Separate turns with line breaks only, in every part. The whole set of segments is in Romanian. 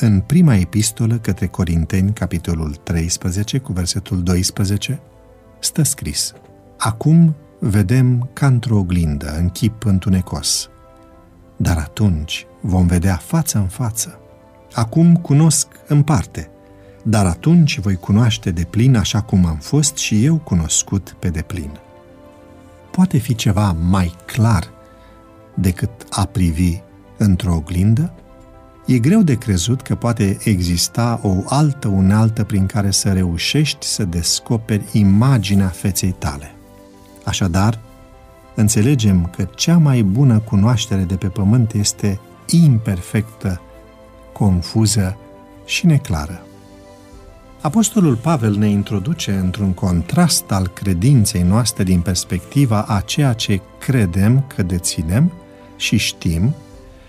În prima epistolă către Corinteni, capitolul 13, cu versetul 12, stă scris Acum vedem ca într-o oglindă, în chip întunecos, dar atunci vom vedea față în față. Acum cunosc în parte, dar atunci voi cunoaște de plin așa cum am fost și eu cunoscut pe deplin. Poate fi ceva mai clar decât a privi într-o oglindă? E greu de crezut că poate exista o altă unealtă prin care să reușești să descoperi imaginea feței tale. Așadar, înțelegem că cea mai bună cunoaștere de pe pământ este imperfectă, confuză și neclară. Apostolul Pavel ne introduce într-un contrast al credinței noastre din perspectiva a ceea ce credem că deținem și știm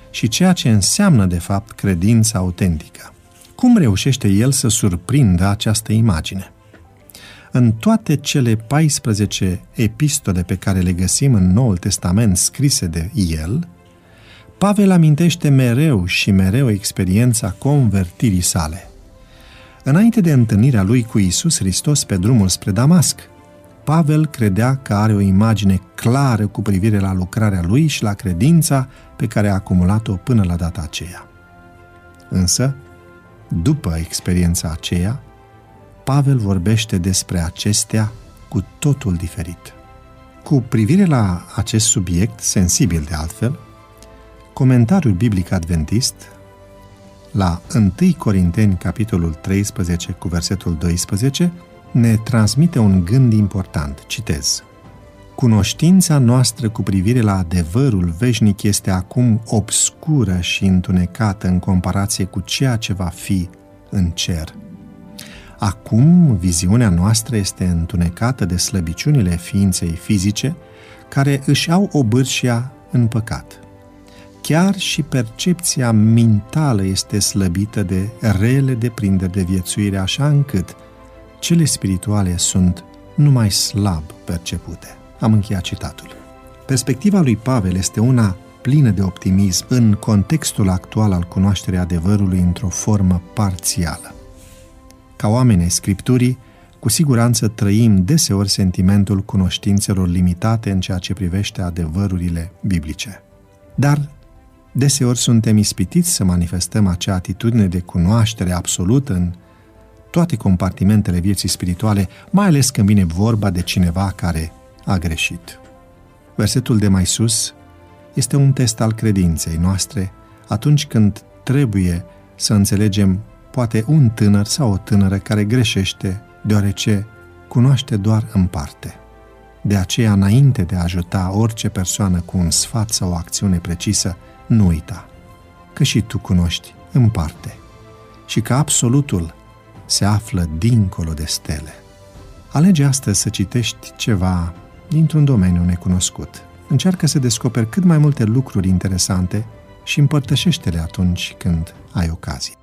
și ceea ce înseamnă de fapt credința autentică. Cum reușește el să surprindă această imagine? În toate cele 14 epistole pe care le găsim în Noul Testament scrise de el, Pavel amintește mereu și mereu experiența convertirii sale. Înainte de întâlnirea lui cu Isus Hristos pe drumul spre Damasc, Pavel credea că are o imagine clară cu privire la lucrarea lui și la credința pe care a acumulat-o până la data aceea. Însă, după experiența aceea, Pavel vorbește despre acestea cu totul diferit. Cu privire la acest subiect, sensibil de altfel, comentariul biblic adventist la 1 Corinteni, capitolul 13, cu versetul 12, ne transmite un gând important. Citez. Cunoștința noastră cu privire la adevărul veșnic este acum obscură și întunecată în comparație cu ceea ce va fi în cer. Acum, viziunea noastră este întunecată de slăbiciunile ființei fizice care își au obârșia în păcat. Chiar și percepția mentală este slăbită de rele deprinderi de viețuire, așa încât cele spirituale sunt numai slab percepute. Am încheiat citatul. Perspectiva lui Pavel este una plină de optimism în contextul actual al cunoașterii adevărului într-o formă parțială. Ca oameni ai Scripturii, cu siguranță trăim deseori sentimentul cunoștințelor limitate în ceea ce privește adevărurile biblice. Dar deseori suntem ispitiți să manifestăm acea atitudine de cunoaștere absolută în toate compartimentele vieții spirituale, mai ales când vine vorba de cineva care a greșit. Versetul de mai sus este un test al credinței noastre atunci când trebuie să înțelegem poate un tânăr sau o tânără care greșește deoarece cunoaște doar în parte. De aceea, înainte de a ajuta orice persoană cu un sfat sau o acțiune precisă, nu uita că și tu cunoști în parte și că absolutul se află dincolo de stele. Alege astăzi să citești ceva dintr-un domeniu necunoscut. Încearcă să descoperi cât mai multe lucruri interesante și împărtășește-le atunci când ai ocazie.